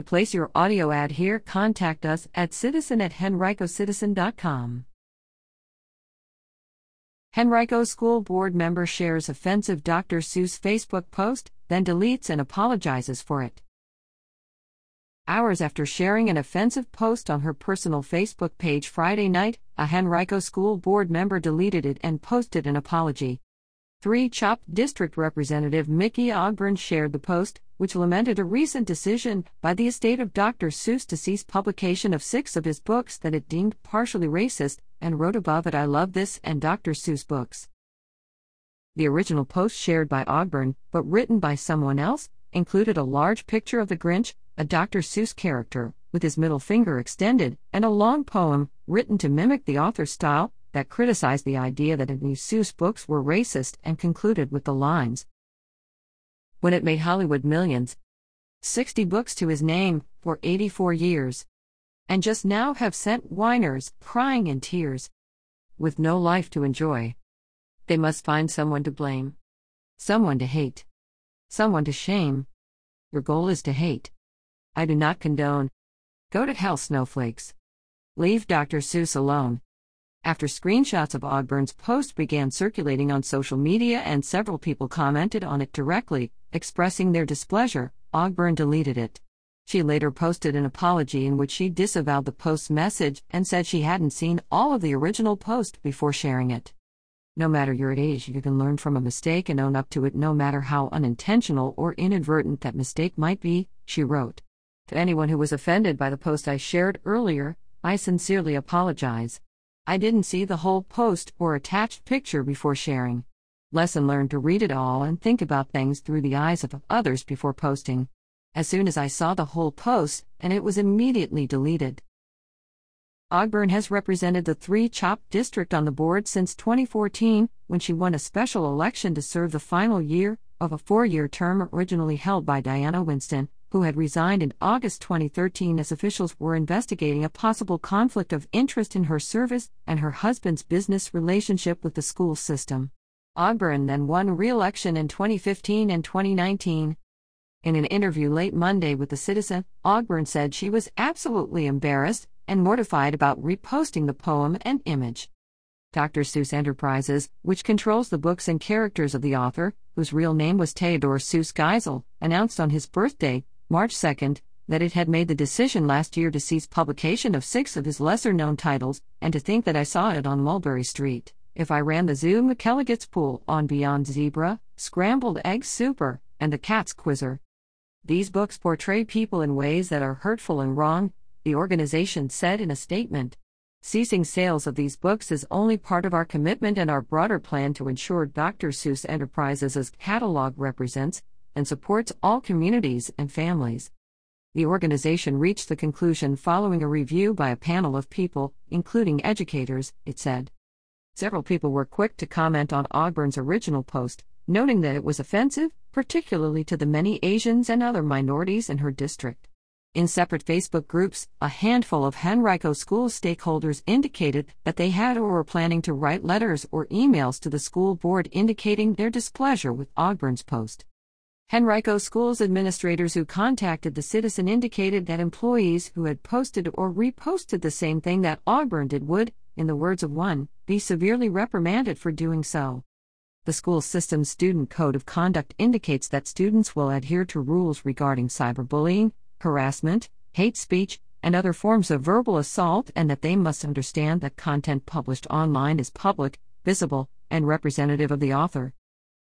To place your audio ad here, contact us at citizen at henricocitizen.com. Henrico School Board member shares offensive Dr. Seuss Facebook post, then deletes and apologizes for it. Hours after sharing an offensive post on her personal Facebook page Friday night, a Henrico School Board member deleted it and posted an apology. 3 Chopt District Representative Mickey Ogburn shared the post, which lamented a recent decision by the estate of Dr. Seuss to cease publication of six of his books that it deemed partially racist, and wrote above it I love this and Dr. Seuss books. The original post shared by Ogburn, but written by someone else, included a large picture of the Grinch, a Dr. Seuss character, with his middle finger extended, and a long poem, written to mimic the author's style, that criticized the idea that any Seuss books were racist and concluded with the lines When it made Hollywood millions, 60 books to his name, for 84 years. And just now have sent whiners, crying in tears. With no life to enjoy. They must find someone to blame. Someone to hate. Someone to shame. Your goal is to hate. I do not condone. Go to hell, snowflakes. Leave Dr. Seuss alone. After screenshots of Ogburn's post began circulating on social media and several people commented on it directly, expressing their displeasure, Ogburn deleted it. She later posted an apology in which she disavowed the post's message and said she hadn't seen all of the original post before sharing it. No matter your age, you can learn from a mistake and own up to it no matter how unintentional or inadvertent that mistake might be, she wrote. To anyone who was offended by the post I shared earlier, I sincerely apologize. I didn't see the whole post or attached picture before sharing. Lesson learned to read it all and think about things through the eyes of others before posting. As soon as I saw the whole post, and it was immediately deleted. Ogburn has represented the 3 Chopt district on the board since 2014, when she won a special election to serve the final year of a four year term originally held by Diana Winston, who had resigned in August 2013 as officials were investigating a possible conflict of interest in her service and her husband's business relationship with the school system. Ogburn then won re election in 2015 and 2019. In an interview late Monday with The Citizen, Ogburn said she was absolutely embarrassed and mortified about reposting the poem and image. Dr. Seuss Enterprises, which controls the books and characters of the author, whose real name was Theodore Seuss Geisel, announced on his birthday, March 2, that it had made the decision last year to cease publication of six of his lesser known titles, and to think that I saw it on Mulberry Street. If I ran the Zoo McElligot's Pool on Beyond Zebra, Scrambled Egg Super, and The Cat's Quizzer. These books portray people in ways that are hurtful and wrong, the organization said in a statement. Ceasing sales of these books is only part of our commitment and our broader plan to ensure Dr. Seuss Enterprises' catalog represents and supports all communities and families. The organization reached the conclusion following a review by a panel of people, including educators, it said. Several people were quick to comment on Ogburn's original post, noting that it was offensive, particularly to the many Asians and other minorities in her district. In separate Facebook groups, a handful of Henrico school stakeholders indicated that they had or were planning to write letters or emails to the school board indicating their displeasure with Ogburn's post. Henrico Schools administrators who contacted the citizen indicated that employees who had posted or reposted the same thing that Ogburn did would, in the words of one, be severely reprimanded for doing so. The school system's student code of conduct indicates that students will adhere to rules regarding cyberbullying, harassment, hate speech, and other forms of verbal assault, and that they must understand that content published online is public, visible, and representative of the author.